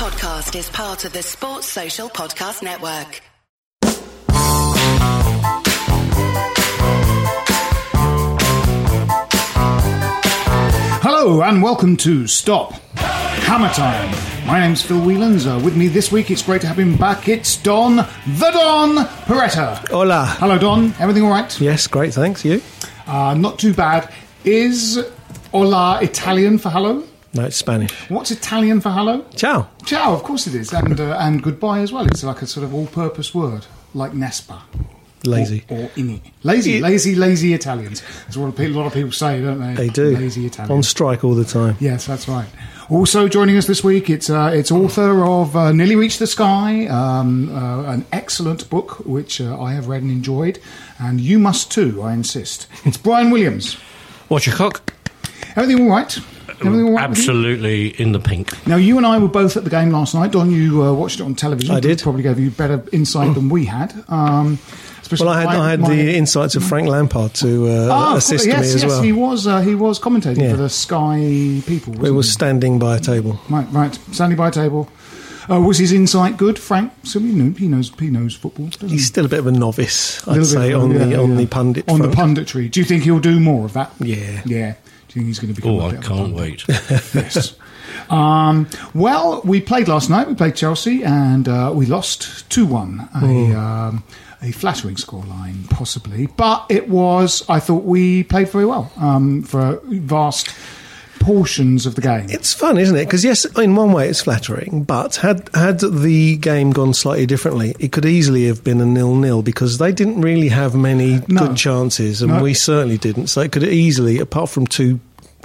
podcast is part of the Sports Social Podcast Network. Hello and welcome to Stop Hammer Time. My name's Phil Whelans. Uh, with me this week, it's great to have him back. It's Don, the Don Perretta. Hola. Hello, Don. Everything all right? Yes, great, thanks. You? Uh, not too bad. Is hola Italian for hello? No, it's Spanish. What's Italian for hello? Ciao. Ciao, of course it is. And, uh, and goodbye as well. It's like a sort of all purpose word, like Nespa. Lazy. Or, or ini. Lazy, It- lazy, lazy Italians. That's what a lot of people say, don't they? They do. Lazy Italians. On strike all the time. Yes, that's right. Also joining us this week, it's uh, it's author of uh, Nearly Reached the Sky, um, uh, an excellent book which uh, I have read and enjoyed, and you must too. I insist. It's Brian Williams. Watch your cock. Everything all right? Everything all right? with you? Absolutely in the pink. Now you and I were both at the game last night. Don, you uh, watched it on television. I did. Probably gave you better insight than we had. Um, Well, I had, my- I had my- the insights of Frank Lampard to uh, of assist course, yes, me as yes, well. he was. Uh, he was commentating Yeah. for the Sky people. It wasn't was he? standing by a table. Right, right. Standing by a table. Uh, was his insight good, Frank? So he, knew, he knows he knows football. Doesn't he? He's still a bit of a novice, A I'd little say, bit, on yeah, the on yeah. the pundit on front. the punditry. Do you think he'll do more of that? Yeah. yeah. Do you think he's going to become? Oh, a I bit of a can't wait. yes. Um, well, we played last night. We played Chelsea, and uh, we lost two one. A, um, a flattering scoreline, possibly, but it was. I thought we played very well um, for a vast portions of the game. It's fun, isn't it? Because yes, in one way it's flattering, but had had the game gone slightly differently, it could easily have been a nil-nil because they didn't really have many No. good chances, and No. we certainly didn't. So it could easily, apart from two,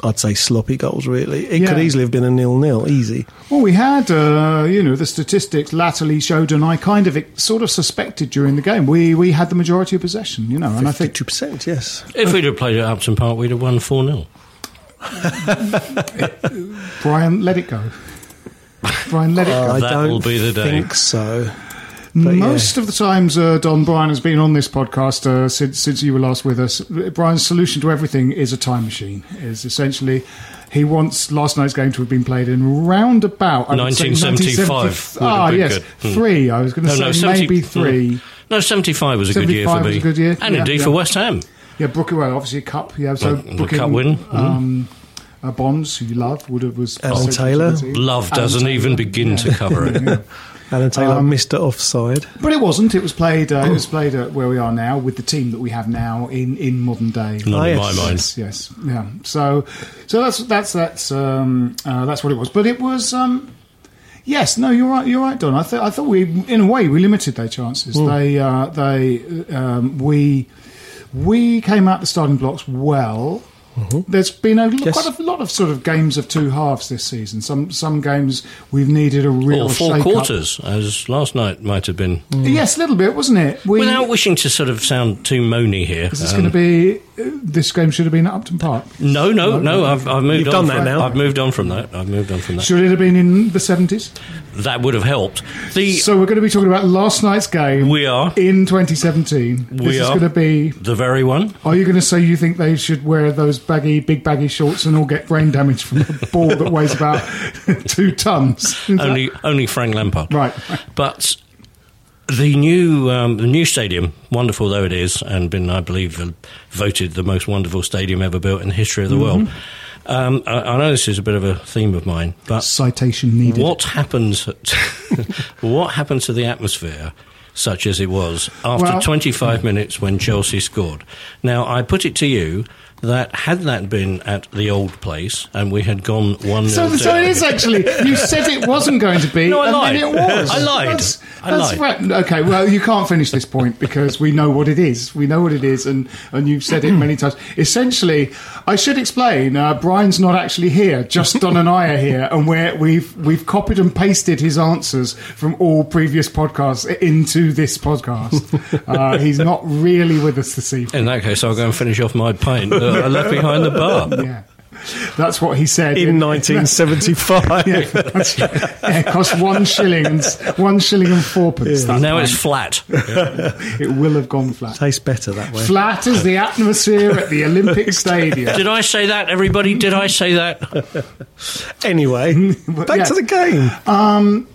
I'd say sloppy goals, really, it could easily have been a nil-nil, easy. Well, we had, uh, you know, the statistics latterly showed, and I kind of sort of suspected during the game we we had the majority of possession, you know, and I think 2%, yes. if we'd have played at Upton Park, we'd have won 4 0. Brian let it go. Brian let it go. I That don't will be the day. think so. but Most of the times, uh, Don Brian has been on this podcast uh, since since you were last with us. Brian's solution to everything is a time machine. Is essentially he wants last night's game to have been played in round about I 1975 1970 Ah, yes, good. Hmm. three. I was going to No, say no, 70 maybe hmm. three. No, 75 was a good year for me. was a good year. And Yeah, indeed yeah. for West Ham. Yeah, Brooking. Well, obviously a cup. Yeah, so Well, the Brooking, cup win. Um, uh, Bonds, who you love, would have was Alan central Taylor. Love Alan doesn't Taylor. even begin to cover it. Alan Taylor Um, missed it offside. But it wasn't. It was played. Uh, it was played at where we are now with the team that we have now in, in modern day. Not Oh, in yes. my mind. Yes, yes, yeah. So, so that's that's that's um, uh, that's what it was. But it was. Um, yes, no, you're right. You're right, Don. I thought I thought we, in a way, we limited their chances. They uh, they um, we we came out the starting blocks well. There's been a, Yes. quite a lot of sort of games of two halves this season. Some some games we've needed a real Or four quarters, as last night might have been. Yes, a little bit, wasn't it? We, Without wishing to sort of sound too moany here. Is this um, going to be? Uh, this game should have been at Upton Park. No, no, no. I've, I've moved You've on. done that from, now. I've moved on from that. I've moved on from that. Should it have been in the seventies? That would have helped. The So we're going to be talking about last night's game. We are. in 2017. We this is are. going to be. the very one. Are you going to say you think they should wear those baggy, big baggy shorts and all get brain damage from a ball that weighs about two tons? Is that- Only only Frank Lampard. Right. But the new um, the new stadium, wonderful though it is, and been I believe uh, voted the most wonderful stadium ever built in the history of the world. Mm-hmm. Um, I, I know this is a bit of a theme of mine, but Citation needed. what happens? what happened to the atmosphere? Such as it was after Well- 25 minutes when Chelsea scored. Now, I put it to you that had that been at the old place and we had gone 1 So, 0 so it is actually. You said it wasn't going to be, No, I and lied. then it was. I lied. That's, I that's lied. right. Okay, well, you can't finish this point because we know what it is. We know what it is, and, and you've said it many times. Essentially, I should explain. Uh, Brian's not actually here. Just Don and I are here, and we're, we've we've copied and pasted his answers from all previous podcasts into this podcast. Uh, he's not really with us this evening. In that case, I'll go and finish off my pint I left behind the bar. Yeah. That's what he said in 1975. Yeah. Yeah, it cost one shilling and one shilling and fourpence. that now pint. it's flat. it will have gone flat. Tastes better that way. Flat as the atmosphere at the Olympic Stadium. Did I say that, everybody? Did I say that? Anyway, back yeah. to the game.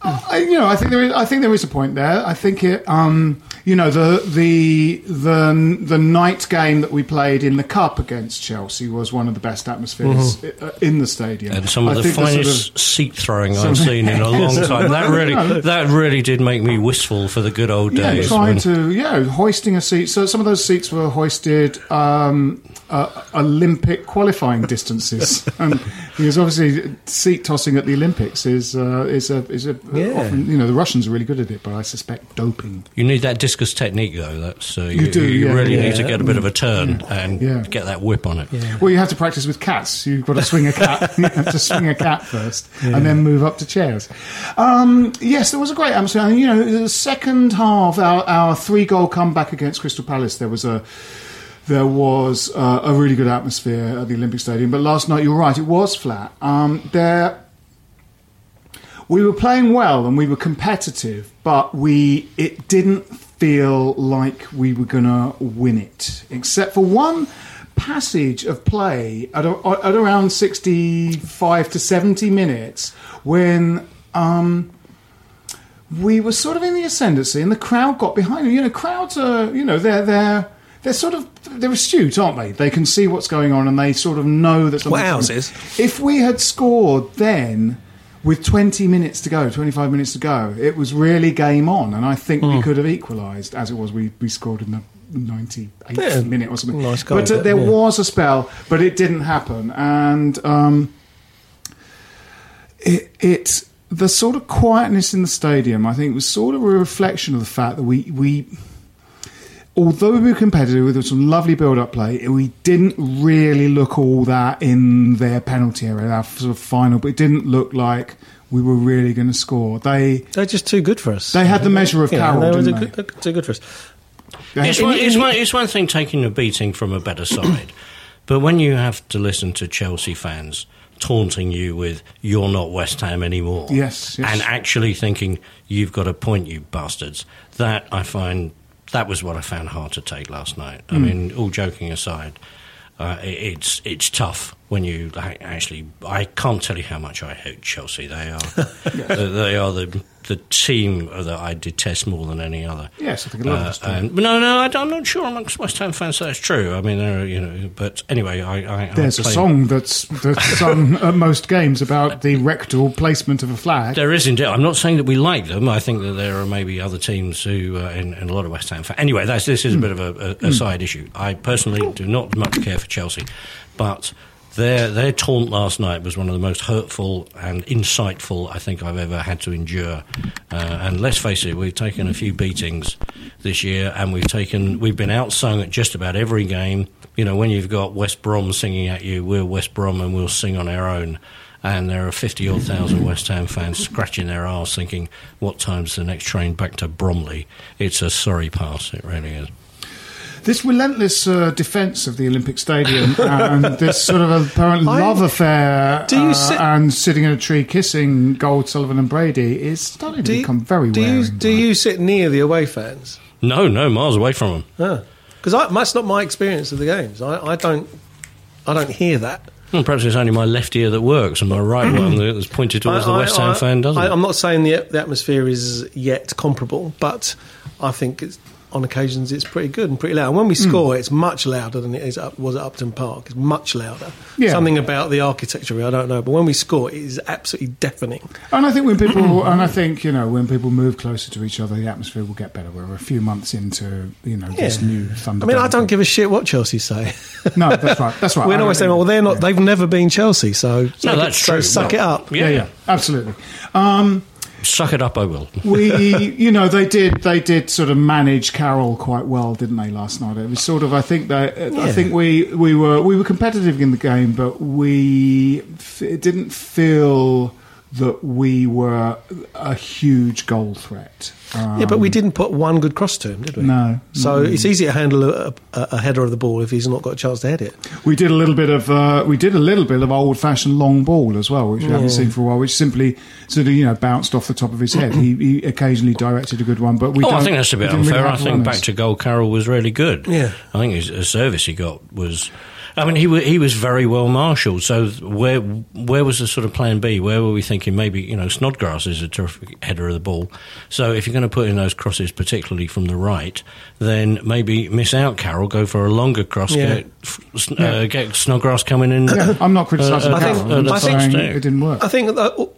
I, you know, I think there is. I think there is a point there. I think it. Um, you know, the the the the night game that we played in the cup against Chelsea was one of the best atmospheres i- in the stadium, And some of I the think finest sort of- seat throwing I've seen in a long time. That really, that really did make me wistful for the good old Yeah, days. trying when- to yeah, hoisting a seat. So some of those seats were hoisted um, uh, Olympic qualifying distances, and because obviously seat tossing at the Olympics is uh, is a is a Yeah. often, you know the Russians are really good at it, but I suspect doping. You need that discus technique, though. That's uh, you, do, You yeah, really yeah. need to get a bit of a turn and Yeah. get that whip on it. Well, you have to practice with cats. You've got to swing a cat. you have to swing a cat first, and then move up to chairs. Um, yes, there was a great atmosphere. And, you know, the second half, our, our three goal comeback against Crystal Palace, there was a there was uh, a really good atmosphere at the Olympic Stadium. But last night, you're right, it was flat. Um, there. We were playing well and we were competitive, but we it didn't feel like we were going to win it, except for one passage of play at, a, at around 65 to 70 minutes when um, we were sort of in the ascendancy and the crowd got behind them. You know, crowds are, you know, they're, they're, they're sort of, they're astute, aren't they? They can see what's going on and they sort of know that What something's ours is? If we had scored then with 20 minutes to go, 25 minutes to go, it was really game on. And I think Hmm. we could have equalised as it was. We, we scored in the 98th Yeah, minute or something. nice goal, but uh, but, there yeah. was a spell, but it didn't happen. And um, it, it the sort of quietness in the stadium, I think, was sort of a reflection of the fact that we we. Although we were competitive with some lovely build-up play, we didn't really look all that in their penalty area, our sort of final. But it didn't look like we were really going to score. They They're just too good for us. they had the measure of Yeah, Carroll, they were didn't too they? good, too good for us. They It's had- one, it's, one, it's one thing taking a beating from a better side, but when you have to listen to Chelsea fans taunting you with "You're not West Ham anymore," Yes, yes. and actually thinking you've got a point, you bastards, that I find that was what I found hard to take last night. Hmm. I mean, all joking aside. Uh, it, it's it's tough when you like, actually. I can't tell you how much I hate Chelsea. They are they- they are the the team that I detest more than any other. Yes, I think a lot Uh, and, no, no, I, am not sure amongst West Ham fans that's true. I mean, there are, you know, but anyway, I. I There's I a song that's, that's sung at most games about the rectal placement of a flag. There is indeed. I'm not saying that we like them. I think that there are maybe other teams who, uh, in, in a lot of West Ham fans. Anyway, that's, this is a bit of a, a, a side issue. I personally do not much care for Chelsea, but their their taunt last night was one of the most hurtful and insightful I think I've ever had to endure. Uh, and let's face it, we've taken a few beatings this year, and we've taken we've been outsung at just about every game. You know, when you've got West Brom singing at you, we're West Brom and we'll sing on our own and there are 50 odd thousand West Ham fans scratching their arse thinking, what time's the next train back to Bromley? It's a sorry pass, it really is. This relentless uh, defence of the Olympic Stadium and this sort of apparent I- love affair Do you uh, sit- and sitting in a tree kissing Gold, Sullivan and Brady is starting to Do you, become very do you, do you sit near the away fans? No, no, miles away from them. Because that's not my experience of the games. I, I don't, I don't hear that. Well, perhaps it's only my left ear that works and my right one that's pointed towards the West Ham fan doesn't. I, I'm not saying the, the atmosphere is yet comparable, but I think it's, on occasions it's pretty good and pretty loud. And when we Hmm. score, it's much louder than it is up, was at Upton Park. It's much louder. Yeah. Something about the architecture, I don't know, but when we score, it is absolutely deafening. And I think when people, and I think you know, when people move closer to each other, the atmosphere will get better. We're a few months into you know this new Thunder. I mean, I don't give a shit what Chelsea say. No, that's right. That's right. We're I not don't West Ham. think- Well, they're not. yeah. They've never been Chelsea, so No, suck that's it, so true. suck Well, it up. Yeah, yeah, absolutely. Um, Suck it up, I will. we, you know, they did they did sort of manage Carroll quite well, didn't they? Last night, it was sort of. I think that I think we we were we were competitive in the game, but we it didn't feel that we were a huge goal threat. yeah, but we didn't put one good cross to him, did we? No, So it's easy to handle a, a, a header of the ball if he's not got a chance to head it. We did a little bit of uh, we did a little bit of old fashioned long ball as well, which we haven't seen for a while, which simply sort of you know bounced off the top of his head. he, he occasionally directed a good one, but we. Oh, I don't- think that's a bit didn't really unfair. I have think back to goal, Carroll was really good. Yeah. I think his, the service he got was. I mean, he he was very well marshalled. So where where was the sort of plan B? Where were we thinking maybe you know Snodgrass is a terrific header of the ball. So if you're going to put in those crosses, particularly from the right, then maybe miss out Carroll, go for a longer cross, Yeah. get f- uh, get Snodgrass coming in. Yeah, I'm not criticising Uh, I think- Carroll. I'm I think- it didn't work. I think that all-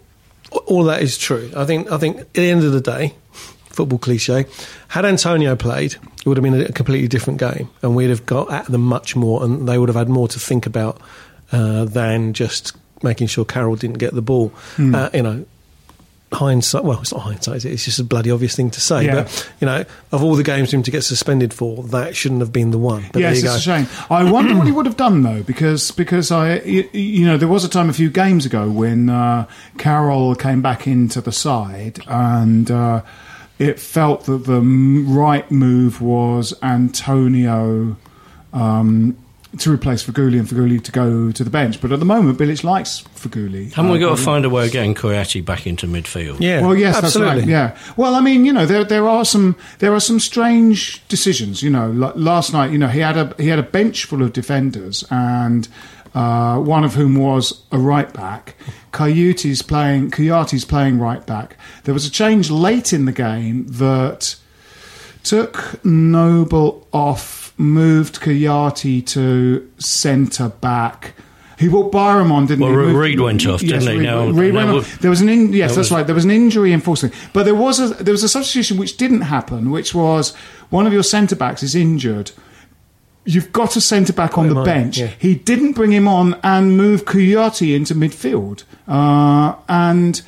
all that is true. I think I think at the end of the day, football cliche. Had Antonio played, it would have been a completely different game, and we'd have got at them much more, and they would have had more to think about uh, than just making sure Carroll didn't get the ball. Hmm. Uh, you know. Hindsight, well, it's not hindsight, it? it's just a bloody obvious thing to say. Yeah. But you know, of all the games for him to get suspended for, that shouldn't have been the one. But yes, there you it's a shame. I wonder what he would have done though, because because I you, you know there was a time a few games ago when uh, Carroll came back into the side and. Uh, it felt that the right move was Antonio um, to replace Feghouli and Feghouli to go to the bench. But at the moment, Bilic likes Feghouli. Haven't we Uh, got to find a way of getting Kouyate back into midfield? Yeah, well, yes, absolutely. that's right. Yeah. Well, I mean, you know, there there are some there are some strange decisions. You know, like last night, you know, he had a he had a bench full of defenders, and uh, one of whom was a right back. Kouyate's playing Kouyate's playing right back. There was a change late in the game that took Noble off, moved Coyote to centre back. He brought Byram on, didn't Well, he? Moved- Reed went off, yes, didn't he? Now- Reed now went we- off. There was an in, yes, that that's was- right. There was an injury enforcing, but there was a there was a substitution which didn't happen, which was one of your centre backs is injured. You've got a centre back on the on, bench. yeah. He didn't bring him on and move Kouyate into midfield, uh, and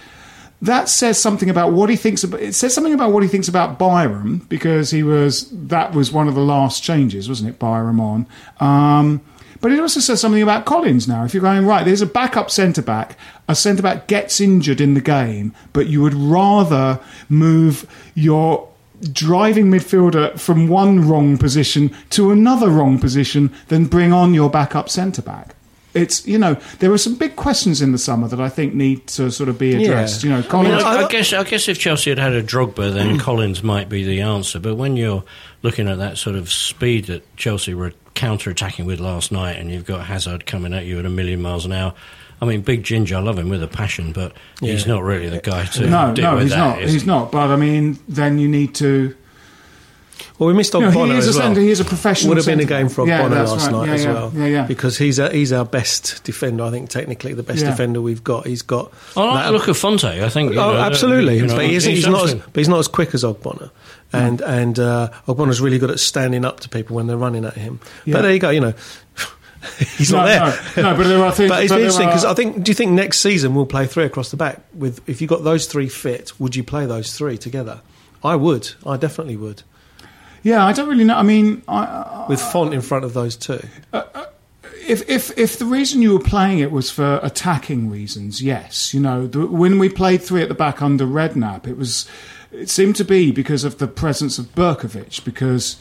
that says something about what he thinks about. It says something about what he thinks about Byram because he was that was one of the last changes, wasn't it? Byram on. Um, but it also says something about Collins now. If you're going, right, there's a backup centre back, a centre back gets injured in the game, but you would rather move your driving midfielder from one wrong position to another wrong position than bring on your backup centre back. It's, you know, there are some big questions in the summer that I think need to sort of be addressed. Yeah. You know, I, mean, Collins. I, I guess I guess if Chelsea had had a Drogba, then mm. Collins might be the answer. But when you're looking at that sort of speed that Chelsea were counter-attacking with last night, and you've got Hazard coming at you at a million miles an hour, I mean, Big Ginger, I love him with a passion, but he's not really the guy to no, deal no, with he's that. not. He's he? not. But I mean, then you need to. Well, we missed You know, Ogbonna a as well. centre. He is a professional. Would have been a game back. for Yeah, Ogbonna last right. night yeah, as yeah, well. Yeah, yeah. Because he's a, he's our best defender. I think technically the best Yeah. defender we've got. He's got. I like that- the look of Fonte. I think. Oh, know, absolutely. you know, but he's, he's not as, but he's not as quick as Ogbonna. And and uh, Ogbonna's really good at standing up to people when they're running at him. Yeah. But there you go. You know, he's No, not there. no, no, but there are things- but it's but interesting because I think. Do you think next season we'll play three across the back with? If you got those three fit, would you play those three together? I would. I definitely would. Yeah, I don't really know. I mean, I, With Fonte in front of those two. Uh, uh, if if if the reason you were playing it was for attacking reasons, yes, you know, the, when we played three at the back under Redknapp, it was it seemed to be because of the presence of Berkovic, because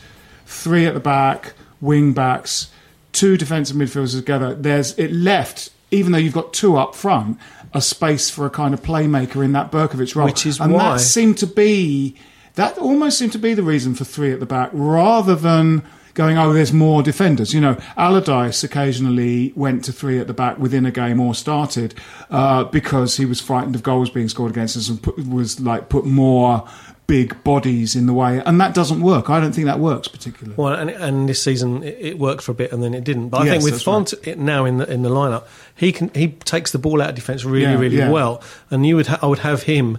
three at the back, wing backs, two defensive midfielders together. There's it left, even though you've got two up front, a space for a kind of playmaker in that Berkovic role, Which is and why- that seemed to be that almost seemed to be the reason for three at the back, rather than going, oh, there's more defenders. You know, Allardyce occasionally went to three at the back within a game or started uh, because he was frightened of goals being scored against us and put, was like put more big bodies in the way, and that doesn't work. I don't think that works particularly. Well, and, and this season it, it worked for a bit, and then it didn't. But I Yes, think with Fonte it, now in the in the lineup, he can he takes the ball out of defence really, Yeah, really yeah. well, and you would ha- I would have him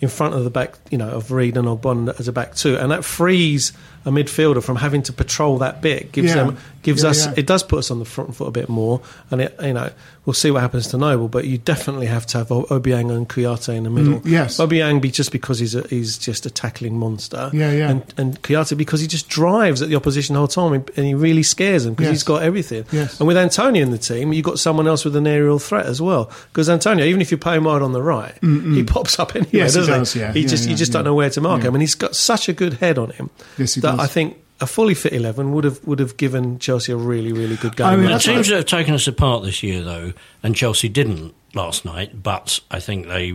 in front of the back, you know, of Reed and Ogbonna as a back two, and that frees a midfielder from having to patrol that bit gives Yeah. them gives Yeah, us yeah. it does put us on the front foot a bit more, and it you know we'll see what happens to Noble, but you definitely have to have Obiang and Kouyate in the middle. Mm, yes. Obiang be just because he's a, he's just a tackling monster. Yeah, yeah. And and Kouyate because he just drives at the opposition the whole time and- he really scares them because Yes. he's got everything. Yes. And with Antonio in the team, you've got someone else with an aerial threat as well. Because Antonio, even if you play him wide on the right, he pops up anyway, Yes, he doesn't does, yeah. He Yeah, just yeah, you just don't know where to mark him, and he's got such a good head on him Yes, he that does. I think a fully fit eleven would have would have given Chelsea a really really good game. I mean, The that's teams that have taken us apart this year, though, and Chelsea didn't last night, but I think they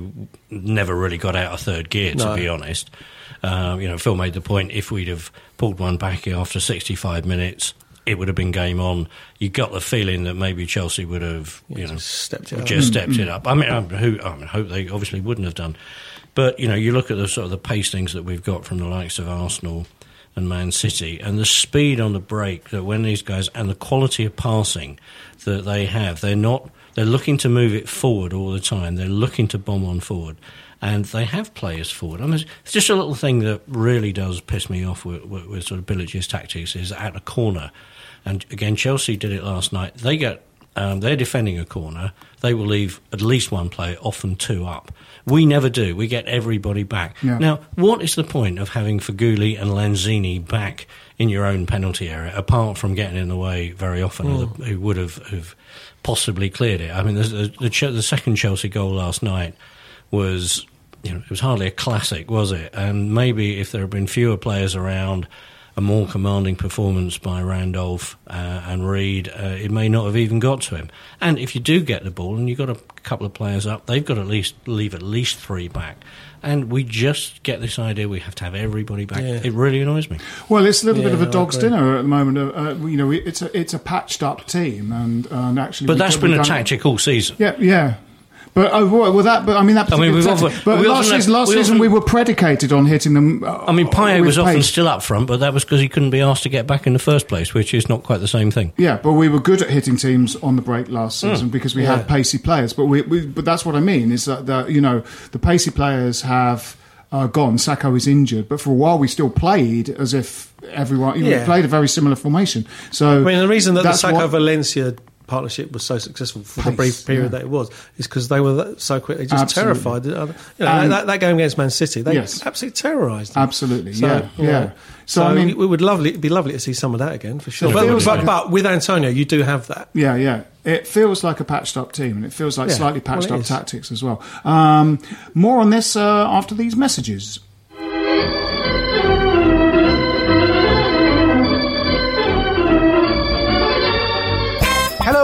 never really got out of third gear, to No. be honest. Um, you know, Phil made the point if we'd have pulled one back after 65 minutes, it would have been game on. You got the feeling that maybe Chelsea would have, you know, just stepped it up. just stepped it up. I mean, I, who, I mean, hope they obviously wouldn't have done. But, you know, you look at the sort of the pacings that we've got from the likes of Arsenal and Man City and the speed on the break that when these guys and the quality of passing that they have, they're not, they're looking to move it forward all the time. They're looking to bomb on forward. And they have players forward. I mean, it's just a little thing that really does piss me off with, with, with sort of Bilic's tactics is at a corner. And again, Chelsea did it last night. They get um, they're defending a corner. They will leave at least one player, often two up. We never do. We get everybody back. Yeah. Now, what is the point of having Feghouli and Lanzini back in your own penalty area, apart from getting in the way very often, of the, who would have, have possibly cleared it? I mean, the, the, the, the second Chelsea goal last night was, you know, it was hardly a classic, was it? And maybe if there had been fewer players around, a more commanding performance by Randolph uh, and Reed, uh, it may not have even got to him. And if you do get the ball and you've got a couple of players up, they've got to at least leave at least three back. And we just get this idea we have to have everybody back. Yeah. It really annoys me. Well, it's a little bit of a I dog's agree. dinner at the moment. Uh, uh, you know, it's a it's a patched up team, and and actually, But that's been a don't- tactic all season. Yeah, yeah. But oh, well, well, that. But I mean, that. I mean, we've tactic- often- but we last often have- season, last we season often- we were predicated on hitting them. Uh, I mean, Payet with was often still up front, but that was because he couldn't be asked to get back in the first place, which is not quite the same thing. Yeah, but we were good at hitting teams on the break last Hmm. season because we had pacey players. But we, we, but that's what I mean is that the, you know the pacey players have uh, gone. Sakho is injured, but for a while we still played as if everyone. You know, Yeah. We played a very similar formation. So I mean, the reason that the that's Sakho what- Valencia partnership was so successful for the brief period yeah. that it was is because they were so quick. They just Absolutely. terrified. You know, that, that game against Man City, they Yes. absolutely terrorised. Absolutely, So, yeah, know, yeah. So, So, I mean- it would lovely, it'd be lovely to see some of that again for sure. But, feels but, with Antonio, you do have that. Yeah, yeah. It feels like a patched up team, and it feels like Yeah, slightly patched it up is. tactics as well. Um, more on this uh, after these messages.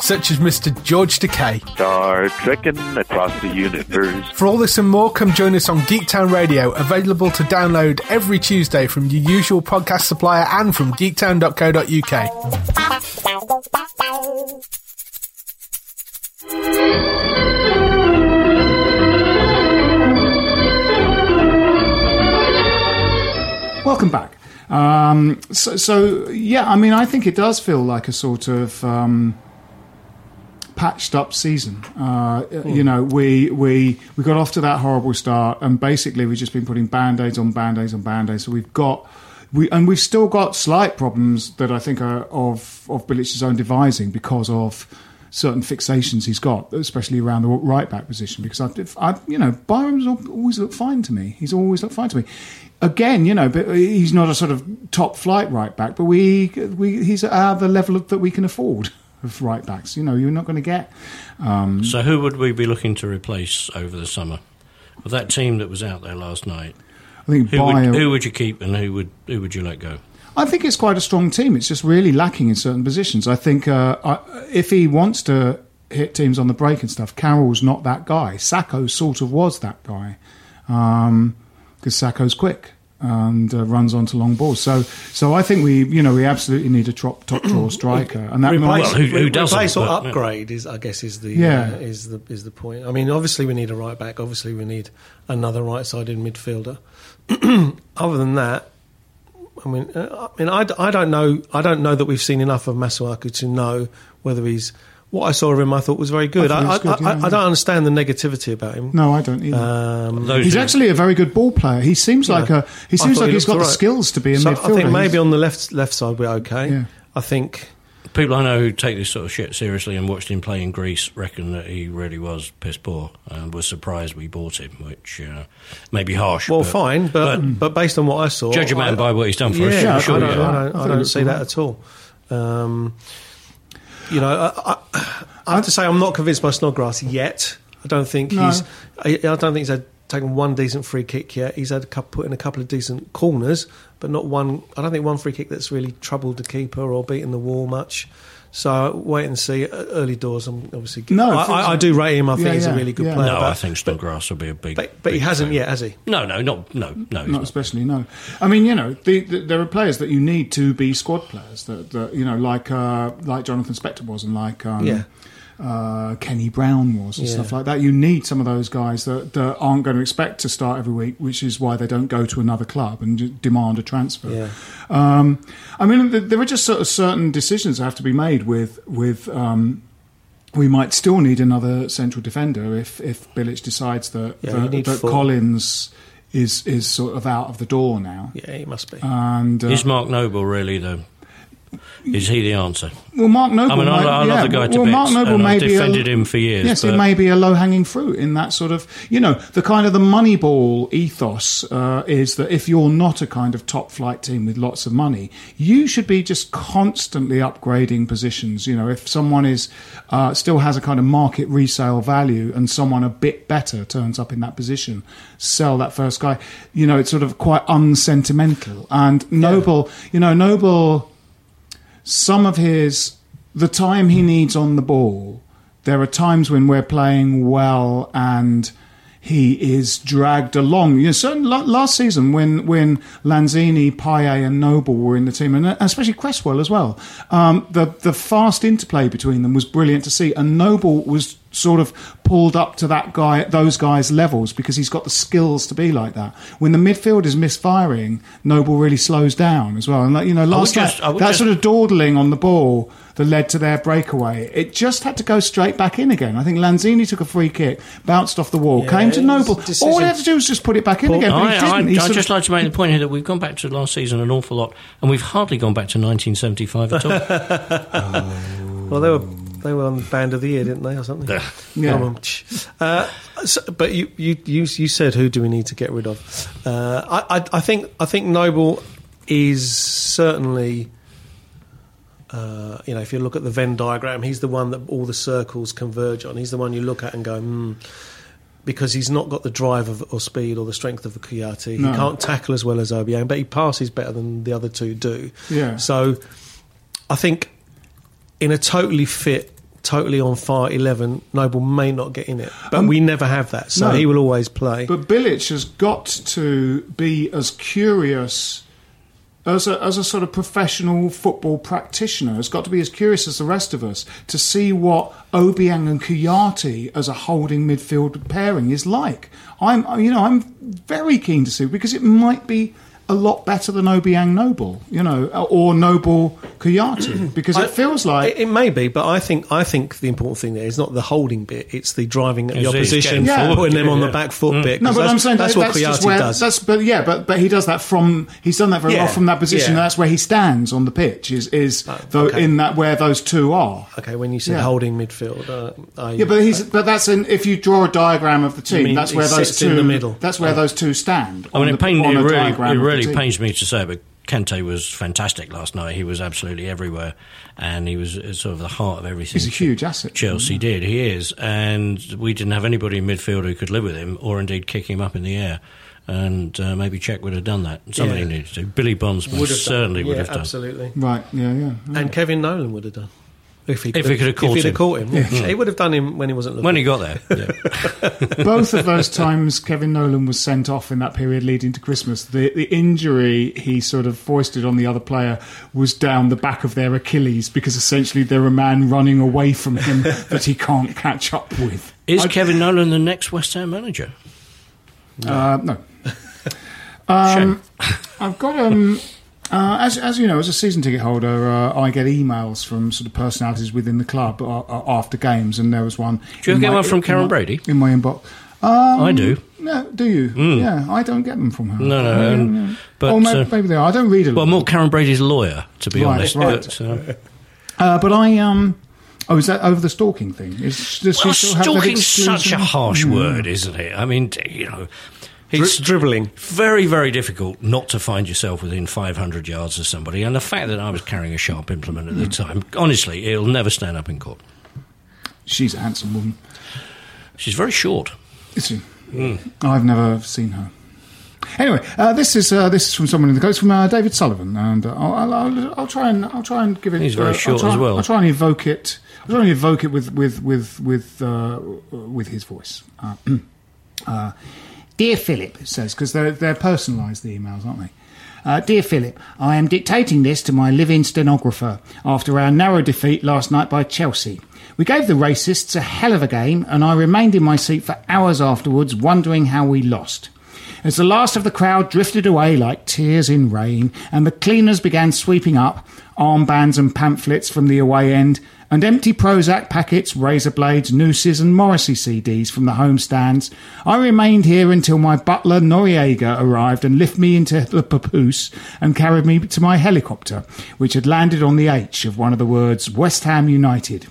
Such as Mr. George Takei. Star trekking across the universe. For all this and more, come join us on Geektown Radio, available to download every Tuesday from your usual podcast supplier and from geektown.co.uk. Welcome back. Um, so, so, yeah, I mean, I think it does feel like a sort of um, patched up season. Uh, You know, we we we got off to that horrible start, and basically we've just been putting band aids on band aids on band aids. So we've got. We, and we've still got slight problems that I think are of of Bilic's own devising because of certain fixations he's got, especially around the right back position. Because I, I you know, Byram's al- always looked fine to me. He's always looked fine to me. Again, you know, but he's not a sort of top flight right back, but we we he's at the level of, that we can afford of right backs. You know, you're not going to get. Um, So, who would we be looking to replace over the summer? With that team that was out there last night, I think who would, who would you keep and who would who would you let go? I think it's quite a strong team. It's just really lacking in certain positions. I think uh, I, if he wants to hit teams on the break and stuff, Carroll's not that guy. Sakho sort of was that guy because Sakho's quick. And uh, runs onto long balls. So, so I think we, you know, we absolutely need a top top draw striker, and that replace, Well, who- who doesn't, replace or but, yeah. upgrade is, I guess, is the Yeah. uh, is the is the point. I mean, obviously we need a right back. Obviously we need another right-sided midfielder. Other than that, I mean, uh, I mean, I, I don't know. I don't know that we've seen enough of Masuaku to know whether he's. What I saw of him, I thought was very good. I I, thought he was I, good, I, yeah, I don't understand the negativity about him. no, I don't either. Um, Those He's who- actually a very good ball player. He seems like a he seems like he he's got looked the skills to be a so midfielder. I think maybe on the left left side we're okay. Yeah. I think People I know who take this sort of shit seriously and watched him play in Greece reckon that he really was piss poor and was surprised we bought him, which uh, may be harsh. well, but- fine, but, but based on what I saw, Judge a man I- by what he's done for us, yeah, sure, I don't, yeah. I don't, I I don't see that at all. Um, you know, I, I, I have to say I'm not convinced by Snodgrass yet. I don't think No. he's. I, I don't think he's had taken one decent free kick yet. He's had a couple, put in a couple of decent corners, but not one. I don't think one free kick that's really troubled the keeper or beaten the wall much. So wait and see. Uh, Early doors, I'm obviously. No, I, I I, do rate him. I think Yeah, he's yeah, a really good yeah. player. No, but, I think Snodgrass will be a big. but, but he hasn't favourite. yet, has he? No, no, not no, no. not not. especially no. I mean, you know, the, the, there are players that you need to be squad players. That, that you know, like uh, like Jonathan Spector was, and like um, Yeah. Uh, Kenny Brown was, and Yeah. stuff like that. You need some of those guys that, that aren't going to expect to start every week, which is why they don't go to another club and demand a transfer. Yeah. Um, I mean, th- there are just sort of certain decisions that have to be made with with. Um, we might still need another central defender if if Bilic decides that Yeah, that, that. Collins is is sort of out of the door now. Yeah, he must be. And uh, Is Mark Noble really the? Is he the answer? well, Mark Noble. I mean, I, I love yeah, the guy to well, Mark Noble may I've be a- defended him for years. Yes, but it may be a low hanging fruit in that sort of, you know, the kind of the Moneyball ethos uh, is that if you're not a kind of top flight team with lots of money, you should be just constantly upgrading positions. You know, if someone is uh, still has a kind of market resale value and someone a bit better turns up in that position, sell that first guy. You know, it's sort of quite unsentimental. And Noble, you know, Noble some of his the time he needs on the ball there are times when we're playing well and he is dragged along. You know, certain, last season when when Lanzini, Payet, and Noble were in the team, and especially Cresswell as well, um, the the fast interplay between them was brilliant to see. And Noble was sort of pulled up to that guy, those guys' levels because he's got the skills to be like that. When the midfield is misfiring, Noble really slows down as well. And like, you know, last just- night, I that just- sort of dawdling on the ball that led to their breakaway. It just had to go straight back in again. I think Lanzini took a free kick, bounced off the wall, Yeah, came to Noble. decision. All he had to do was just put it back in again, but he I, didn't. He I, sort I'd of- just like to make the point here that we've gone back to last season an awful lot, and we've hardly gone back to 1975 at all. Well, they were they were on the Band of the Year, didn't they, or something? Yeah. Yeah. Come. Uh, so, but you, you you you said who do we need to get rid of? Uh, I, I I think I think Noble is certainly. Uh, you know, if you look at the Venn diagram, he's the one that all the circles converge on. He's the one you look at and go, hmm, because he's not got the drive of, or speed or the strength of a Kouyate. No. He can't tackle as well as Obiang, but he passes better than the other two do. Yeah. So I think in a totally fit, totally on fire 11, Noble may not get in it. But we never have that, so Um, no. he will always play. But Bilic has got to be as curious as a, as a sort of professional football practitioner. Has got to be as curious as the rest of us to see what Obiang and Kouyate as a holding midfield pairing is like. I'm, you know, I'm very keen to see because it might be a lot better than Obiang Noble, you know, or Noble Kouyate because it I- feels like it, it may be, but I think I think the important thing there is not the holding bit; it's the driving at the It's- it's opposition, getting forward, putting them on yeah. the back foot bit. No, 'cause but that's, I'm saying that's that, what that's just Kouyate where, does. That's but yeah, but but he does that from he's done that very Yeah, well from that position. yeah. That's where he stands on the pitch. Is is Oh, tho- okay. in that where those two are. okay, when you say Yeah. holding midfield, uh, I, Yeah, but he's but that's an if you draw a diagram of the team, mean that's where those two in the middle? That's where Oh. those two stand. I mean, it, the- pained, on it a really, it really pains me to say, but Kante was fantastic last night. He was absolutely everywhere, and he was sort of the heart of everything. He's a huge asset. Chelsea did. He is, and we didn't have anybody in midfield who could live with him, or indeed kick him up in the air. And uh, maybe Czech would have done that. Somebody Yeah. needed to. Billy Bonds would have certainly done. would yeah, have done. absolutely. Right? Yeah, yeah. And Kevin Nolan would have done. If he If he could have caught if he'd him. have caught him, yeah. he would have done him when he wasn't looking. When he got there. Yeah. Both of those times Kevin Nolan was sent off in that period leading to Christmas, the, the injury he sort of foisted on the other player was down the back of their Achilles because essentially they're a man running away from him that he can't catch up with. Is I- Kevin Nolan the next West Ham manager? Uh, no. Shame. I've got um, uh, as as you know, as a season ticket holder, uh, I get emails from sort of personalities within the club uh, uh, after games, and there was one. Do you ever get my- one from in Karren my- Brady? in my inbox? Um, I do. No, do you? Yeah, I don't get them from her. No, no, Yeah, um, yeah. but, or maybe, uh, maybe they are. I don't read it. Well, more Karren Brady's lawyer, to be Right, honest. right. But, uh, but I um. Oh, is that over the stalking thing? Is, well, exclusion? such a harsh Mm. word, isn't it? I mean, you know, Dri- it's dribbling. very, very difficult not to find yourself within 500 yards of somebody. And the fact that I was carrying a sharp implement at the time, honestly, it'll never stand up in court. She's a handsome woman. She's very short. Is she? I've never seen her. Anyway, uh, this is uh, this is from someone in the coast from uh, David Sullivan, and uh, I'll, I'll, I'll try and I'll try and give it. He's very uh, short I'll try, as well. I'll try and evoke it. I'll try and evoke it with with with with uh, with his voice. Dear Philip, it says because they're they're personalised the emails, aren't they? Uh, Dear Philip, I am dictating this to my live-in stenographer after our narrow defeat last night by Chelsea. We gave the racists a hell of a game, and I remained in my seat for hours afterwards, wondering how we lost. As the last of the crowd drifted away like tears in rain, and the cleaners began sweeping up armbands and pamphlets from the away end, and empty Prozac packets, razor blades, nooses, and Morrissey CDs from the home stands, I remained here until my butler Noriega arrived and lifted me into the papoose and carried me to my helicopter, which had landed on the H of one of the words West Ham United.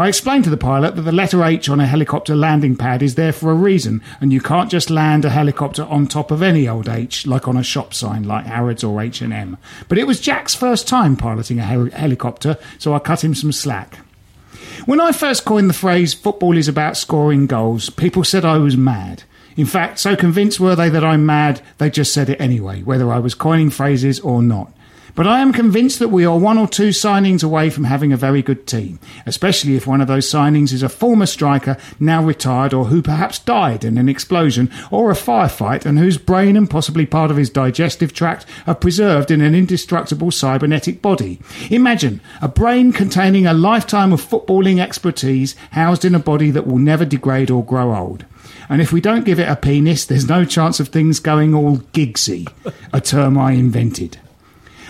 I explained to the pilot that the letter H on a helicopter landing pad is there for a reason, and you can't just land a helicopter on top of any old H, like on a shop sign like Harrods or H&M. But it was Jack's first time piloting a heli- helicopter, so I cut him some slack. When I first coined the phrase football is about scoring goals, people said I was mad. In fact, so convinced were they that I'm mad, they just said it anyway, whether I was coining phrases or not. But I am convinced that we are one or two signings away from having a very good team, especially if one of those signings is a former striker now retired or who perhaps died in an explosion or a firefight and whose brain and possibly part of his digestive tract are preserved in an indestructible cybernetic body. Imagine a brain containing a lifetime of footballing expertise housed in a body that will never degrade or grow old. And if we don't give it a penis, there's no chance of things going all gigsy, a term I invented.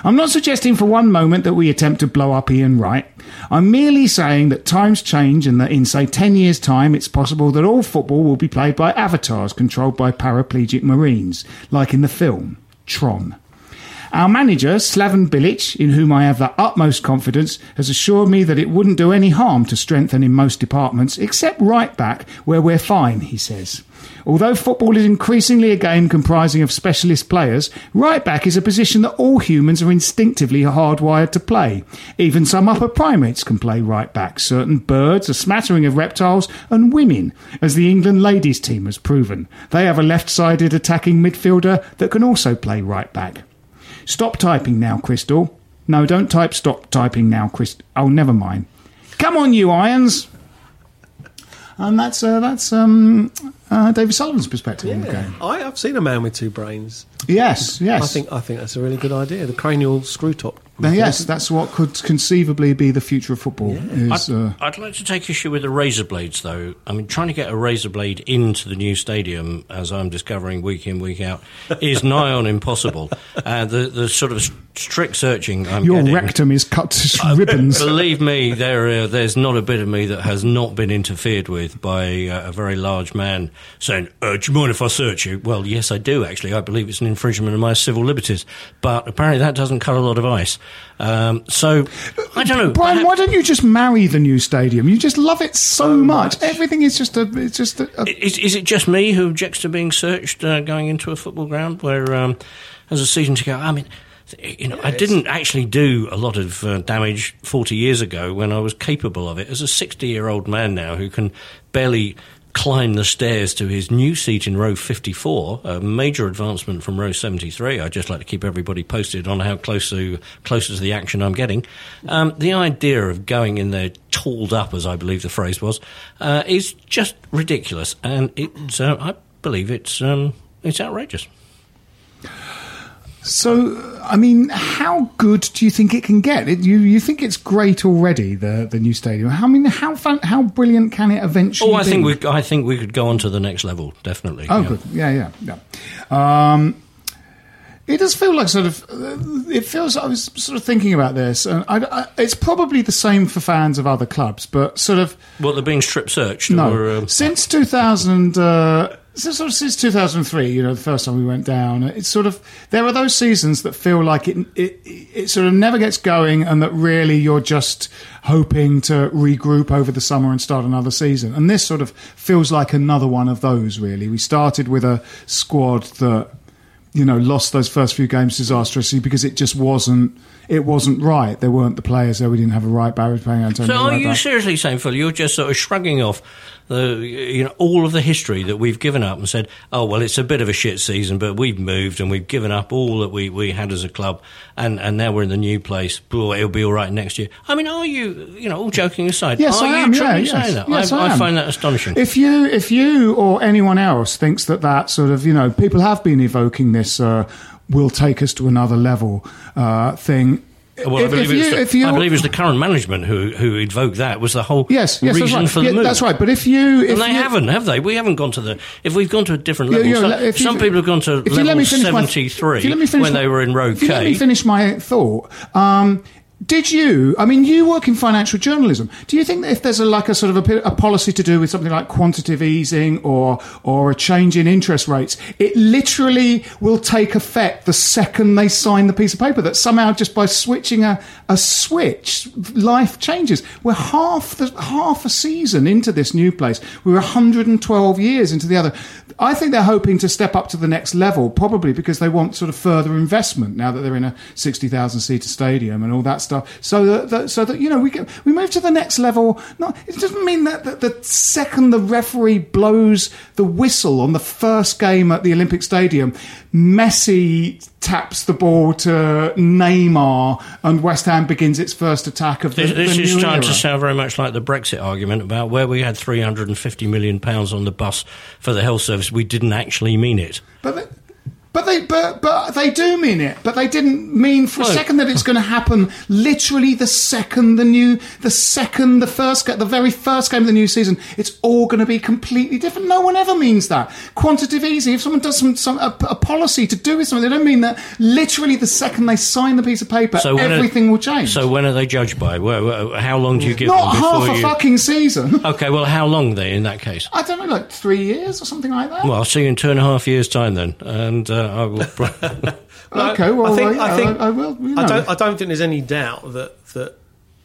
I'm not suggesting for one moment that we attempt to blow up Ian Wright. I'm merely saying that times change and that in, say, 10 years' time, it's possible that all football will be played by avatars controlled by paraplegic Marines, like in the film Tron. Our manager, Slaven Bilic, in whom I have the utmost confidence, has assured me that it wouldn't do any harm to strengthen in most departments, except right back, where we're fine, he says. Although football is increasingly a game comprising of specialist players, right back is a position that all humans are instinctively hardwired to play. Even some upper primates can play right back, certain birds, a smattering of reptiles, and women, as the England ladies team has proven. They have a left sided attacking midfielder that can also play right back. Stop typing now, Crystal. No, don't type stop typing now, Crystal. Oh, never mind. Come on, you irons. And that's uh, that's um, uh, David Sullivan's perspective on the game. I, I've seen a man with two brains. Yes, yes. I think I think that's a really good idea. The cranial screw top. Now, yes, that's what could conceivably be the future of football. Is I'd, uh, I'd like to take issue with the razor blades, though. I mean, trying to get a razor blade into the new stadium, as I'm discovering week in, week out, is nigh on impossible. Uh, the, the sort of strict searching I'm your getting, rectum is cut to ribbons. Believe me, there uh, there's not a bit of me that has not been interfered with by uh, a very large man saying, uh, "Do you mind if I search you?" Well, yes, I do actually. I believe it's an infringement of my civil liberties, but apparently that doesn't cut a lot of ice. Um, so I don't know. Brian, why don't you just marry the new stadium? You just love it so, much. Everything is just a. It's just a. a Is, is it just me who objects to being searched uh, going into a football ground where, um, as a season to go? I mean, you know, I didn't actually do a lot of uh, damage 40 years ago when I was capable of it. As a 60 year old man now who can barely climb the stairs to his new seat in row 54, a major advancement from row 73. I'd just like to keep everybody posted on how close to closer to the action I'm getting. Um, the idea of going in there tooled up, as I believe the phrase was, uh, is just ridiculous, and it's uh, I believe it's um, it's outrageous. So, I mean, how good do you think it can get? It, you you think it's great already the the new stadium? How I mean, how fun, how brilliant can it eventually? Oh, I be? think we I think we could go on to the next level, definitely. Oh, yeah. good. Yeah, yeah, yeah. Um, it does feel like sort of. Uh, it feels. I was sort of thinking about this, and I, I, it's probably the same for fans of other clubs, but sort of Well, they're being strip searched. no. or, um, since two thousand. Uh, so sort of since 2003, you know, the first time we went down, it's sort of there are those seasons that feel like it, it it sort of never gets going, and that really you're just hoping to regroup over the summer and start another season. And this sort of feels like another one of those. Really, we started with a squad that you know lost those first few games disastrously because it just wasn't it wasn't right. There weren't the players there. We didn't have a right back. We playing Antonio. So are right you back. seriously saying, Phil, you're just sort of shrugging off the, you know, all of the history that we've given up and said, oh, well, it's a bit of a shit season, but we've moved and we've given up all that we, we had as a club and, and now we're in the new place. Boy, it'll be all right next year. I mean, are you, you know, all joking aside, Yes, are I you am. Yeah, yes. that? Yes, I, I am. find that astonishing. If you, if you or anyone else thinks that that sort of, you know, people have been evoking this, uh, will take us to another level uh, thing. well, I believe, if it was you, the, if I believe it was the current management who, who invoked that was the whole yes, yes, reason that's for the Yeah, move. that's right. But if you, if And they you, haven't, have they? We haven't gone to the. If we've gone to a different level, yeah, some, if you- some people have gone to if you level me finish my- seventy-three if you let me finish when my- they were in row If you let me finish my thought. Um, did you? I mean, you work in financial journalism. Do you think that if there's a like a sort of a, a policy to do with something like quantitative easing or or a change in interest rates, it literally will take effect the second they sign the piece of paper? That somehow just by switching a, a switch, life changes. We're half the half a season into this new place. We're 112 years into the other. I think they're hoping to step up to the next level, probably because they want sort of further investment now that they're in a 60,000 seater stadium and all that stuff. So that, that so that you know we get, we move to the next level. No, it doesn't mean that, that the second the referee blows the whistle on the first game at the Olympic Stadium, Messi taps the ball to Neymar and West Ham begins its first attack of the, This, this the is starting to sound very much like the Brexit argument about where we had 350 million pounds on the bus for the health service. We didn't actually mean it. But they, but they but but they do mean it. But they didn't mean for a second that it's going to happen. Literally, the second the new, the second the first, the very first game of the new season, it's all going to be completely different. No one ever means that. Quantitative easing. If someone does some, some a, a policy to do with something, they don't mean that. Literally, the second they sign the piece of paper, So when are- everything will change. So when are they judged by? Where, where- how long do you give Not half a you? fucking season. Okay, well, how long then in that case? I don't know, like three years or something like that. Well, I'll see you in two and a half years' time then, and uh, I will. okay, well, I think, yeah, I, think I, I will. You know. I don't. I don't think there's any doubt that that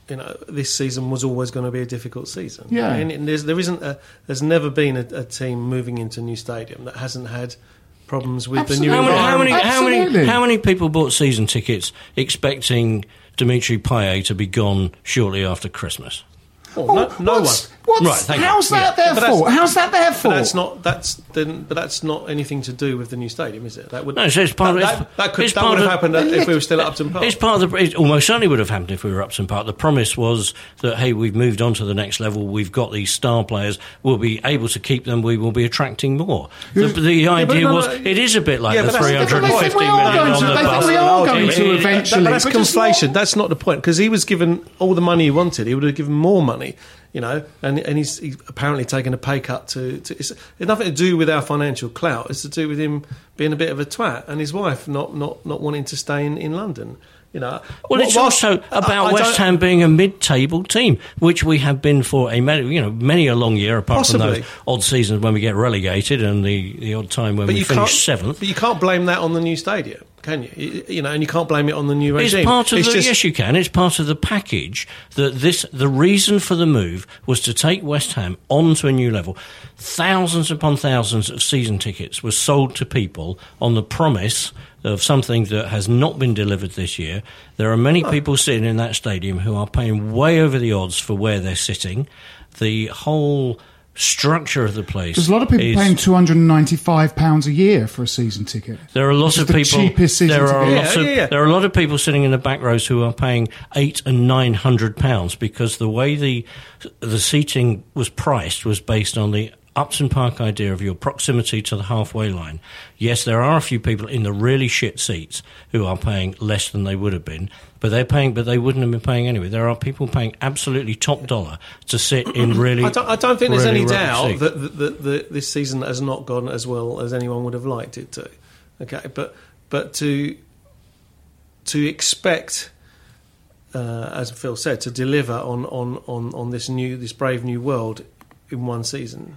you know this season was always going to be a difficult season. Yeah. and, and there's, there isn't. A, there's never been a, a team moving into a new stadium that hasn't had problems with the new how many? How many? How many? How many people bought season tickets expecting Dimitri Payet to be gone shortly after Christmas? Oh, no, no one. What's, What's, Right, thank you. how's that Yeah. there But that's- for? How's that there for? That's not that's then. But that's not anything to do with the new stadium, is it? That would No, so it's part that, of- that, that could it's that part would have of- happened if we were still at Upton Park. It's part of the. It almost certainly would have happened if we were at Upton Park. The promise was that hey, we've moved on to the next level. We've got these star players. We'll be able to keep them. We will be attracting more. The, the but idea no, was no, it is a bit like yeah, the but that's- three but hundred they and think fifty we are million going on to- the they think bus. we are going to eventually. That's but conflation. That's not the point because he was given all the money he wanted. He would have given more money, you know, and and he's, he's apparently taken a pay cut to. to it's, it's nothing to do with our financial clout. It's to do with him being a bit of a twat and his wife not not not wanting to stay in, in London. You know, Well, it's Whilst- also about I West Ham being a mid-table team, which we have been for a many, you know many a long year. Apart from those odd seasons when we get relegated and the, the odd time when But we finish seventh. But you can't blame that on the new stadium, can you? You, know, and you can't blame it on the new It's regime. part of It's the just- yes, you can. It's part of the package that this. The reason for the move was to take West Ham onto a new level. Thousands upon thousands of season tickets were sold to people on the promise of something that has not been delivered this year. There are many people sitting in that stadium who are paying way over the odds for where they're sitting. The whole structure of the place. There's a lot of people is- paying two hundred and ninety-five pounds a year for a season ticket. There are lots This of the people. cheapest season there are ticket. lots Yeah, of yeah, yeah. there are a lot of people sitting in the back rows who are paying eight and nine hundred pounds because the way the the seating was priced was based on the Upton Park idea of your proximity to the halfway line. Yes, there are a few people in the really shit seats who are paying less than they would have been, but they're paying, but they wouldn't have been paying anyway. There are people paying absolutely top dollar to sit in really. I don't, I don't think there's any doubt seats. that, that, that, that this season has not gone as well as anyone would have liked it to. Okay, but but to to expect, uh, as Phil said, to deliver on, on, on, on this new this brave new world in one season,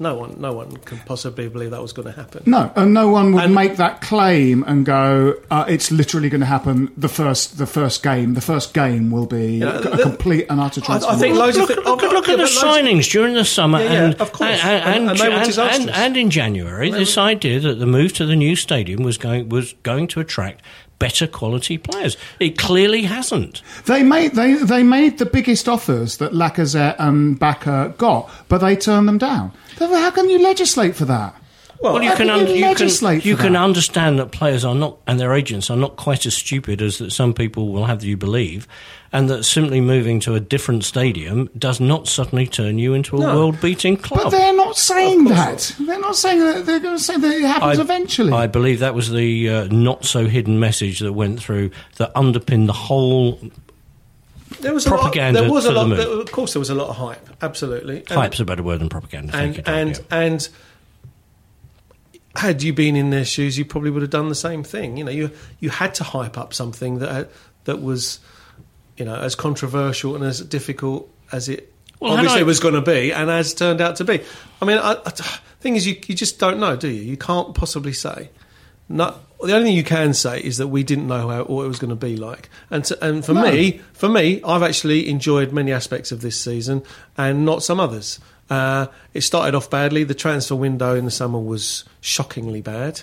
no one no one can possibly believe that was going to happen. No, and no one would And- make that claim and go, uh, "It's literally going to happen." The first, the first game, the first game will be Yeah, a, the- complete and utter I transformation. think loads of look, look, oh, look at the but loads- signings during the summer Yeah, yeah, and, of course. and, and, And- and and, and- and in January, this idea that the move to the new stadium was going was going to attract better quality players. It clearly hasn't. They made they they made the biggest offers that Lacazette and Bacca got, but they turned them down. How can you legislate for that? Well, you can, can un- you you can you can understand that players are not and their agents are not quite as stupid as that some people will have you believe, and that simply moving to a different stadium does not suddenly turn you into a No. world-beating club. But they're not saying course that. They're not saying that. They're going to say that it happens eventually. I believe that was the uh, not so hidden message that went through that underpinned the whole There was a propaganda Lot, there was a lot. move. There, of course, there was a lot of hype. Absolutely, And- hype's a better word than propaganda. Thank and you, and and had you been in their shoes, you probably would have done the same thing. You know, you you had to hype up something that uh, that was, you know, as controversial and as difficult as it Well, obviously I- was going to be, and as turned out to be. I mean, I, I, thing is, you you just don't know, do you? You can't possibly say. Not, the only thing you can say is that we didn't know how, what it was going to be like, and to, and for No. me, for me, I've actually enjoyed many aspects of this season, and not some others. Uh, it started off badly. The transfer window in the summer was shockingly bad.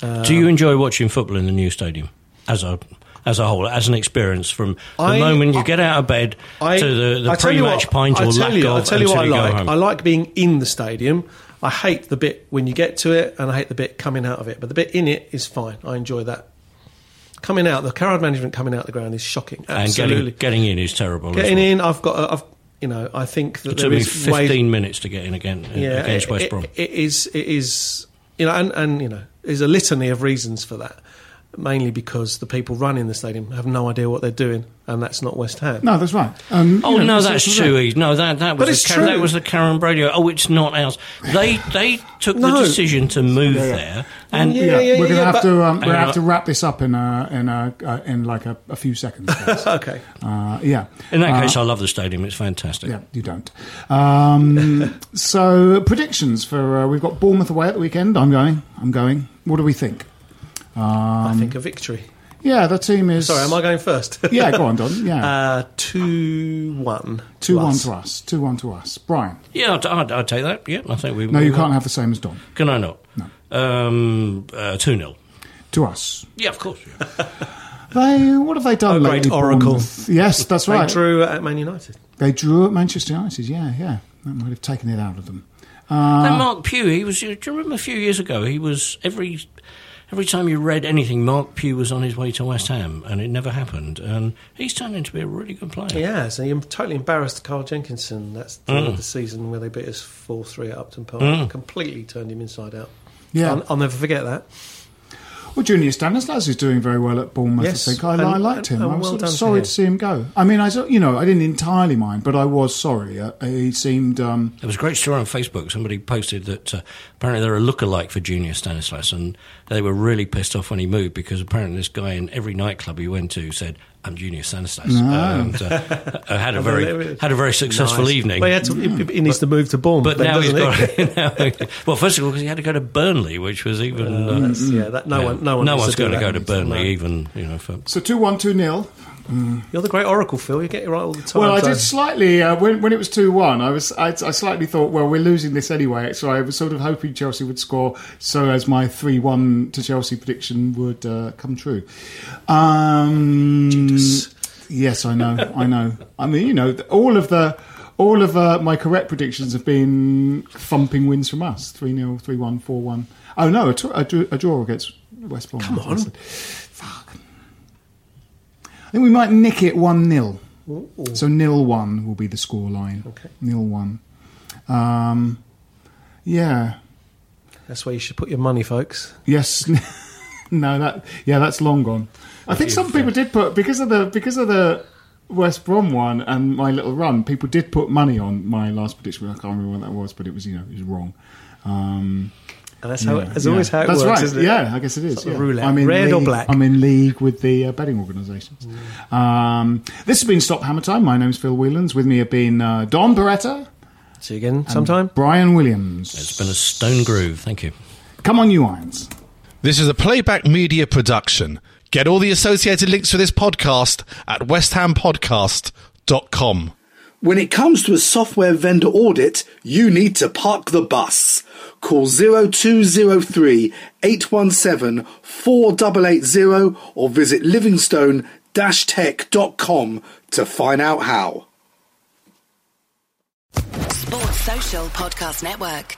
Do you enjoy watching football in the new stadium as a as a whole, as an experience from the I- moment you I- get out of bed I, to the, the I tell you pre-match what- pint or lack you, of I tell you what I like. I like being in the stadium. I hate the bit when you get to it, and I hate the bit coming out of it. But the bit in it is fine. I enjoy that. Coming out, the crowd management coming out the ground is shocking. and Absolutely. getting getting in is terrible. Getting well. in, I've got. I've you know, I think that It there took me 15 ways- minutes to get in again uh, yeah, against it- West it- Brom. it is. It is. You know, and, and you know, there's a litany of reasons for that. Mainly because the people running the stadium have no idea what they're doing, and that's not West Ham. no, that's right. Um, Oh know, no, that's it's- too easy. No, that that was it's the Karren, that was the Karren Brady. Oh, it's not ours. They they took No. the decision to move there, and Yeah, Yeah, yeah, we're going to yeah, have to um, we're gonna have to wrap this up in a, in a, uh, in like a, a few seconds. Okay. uh, yeah. in that Uh, case, I love the stadium. It's fantastic. Yeah, you don't. Um, so predictions for uh, we've got Bournemouth away at the weekend. I'm going. I'm going. What do we think? I think a victory. Yeah, the team is. Sorry, am I going first? Yeah, go on, Don. Yeah, Uh, two one. two one us. to us. Two one to us. Brian. Yeah, I'd, I'd, I'd take that. Yeah, I think we. No, we you will. can't have the same as Don. Can I not? No. Um, uh, two 0 To us. Yeah, of course. They what have they done Oh, great oracle. Bournemouth? Yes, that's right. They right. drew at Man United. They drew at Manchester United. Yeah, yeah. That might have taken it out of them. and Marc Pugh, he was. Do you remember a few years ago? He was every every time you read anything, Marc Pugh was on his way to West Ham, and it never happened. And he's turned into be a really good player. Yeah, so he totally embarrassed Carl Jenkinson. That's the, Mm. the season where they beat us 4 3 at Upton Park. Completely turned him inside out. Yeah. I'll, I'll never forget that. Well, Junior Stanislas is doing very well at Bournemouth. Yes, I think I, and- I liked him. and I was well sort of done to sorry to see him go. I mean, I you know I didn't entirely mind, but I was sorry. Uh, he seemed. Um, There was a great story on Facebook. Somebody posted that uh, apparently they're a lookalike for Junior Stanislas, and they were really pissed off when he moved because apparently this guy in every nightclub he went to said, "I'm Junior Stanislas," and uh, uh, had a very had a very successful Nice. evening. Well, he, to, he, he needs to move to Bournemouth. but then, now he's doesn't got. now, well, first of all, because he had to go to Burnley, which was even. Uh, uh, yeah, that, no yeah. one, no one, no one's going to go to Burnley, No. even you know. For, so two one two nil. You're the great oracle, Phil. You get it right all the time. Well, I so- did slightly uh, when when it was two one. I was I, I slightly thought, well, we're losing this anyway. So I was sort of hoping Chelsea would score, so as my three one to Chelsea prediction would uh, come true. Um, Judas. Yes, I know, I know. I mean, you know, all of the all of uh, my correct predictions have been thumping wins from us 3 0, 3 1, 4 1. Oh, no, a, t- a, a draw against West Brom. Come on. Fuck. Think we might nick it 1 0. So nil 1 will be the score line. Okay. Nil 1. Um, yeah. That's where you should put your money, folks. Yes. no, that yeah, that's long gone. I think some people did put because of the because of the West Brom one and my little run. People did put money on my last prediction. I can't remember what that was, but it was you know it was wrong. Um, And that's how yeah, that's yeah. always how it That's works, right. isn't it? Yeah, I guess it is. Sort of yeah. roulette. I'm in Red or black? I'm in league with the uh, betting organisations. Um, this has been Stop Hammer Time. My name's Phil Whelans. With me have been uh, Don Perretta, See you again sometime. Brian Williams. It's been a stone groove. Thank you. Come on, you irons. This is a playback media production. Get all the associated links for this podcast at westhampodcast.com. When it comes to a software vendor audit, you need to park the bus. Call 0203 817 4880 or visit livingstone-tech.com to find out how. Sports Social Podcast Network.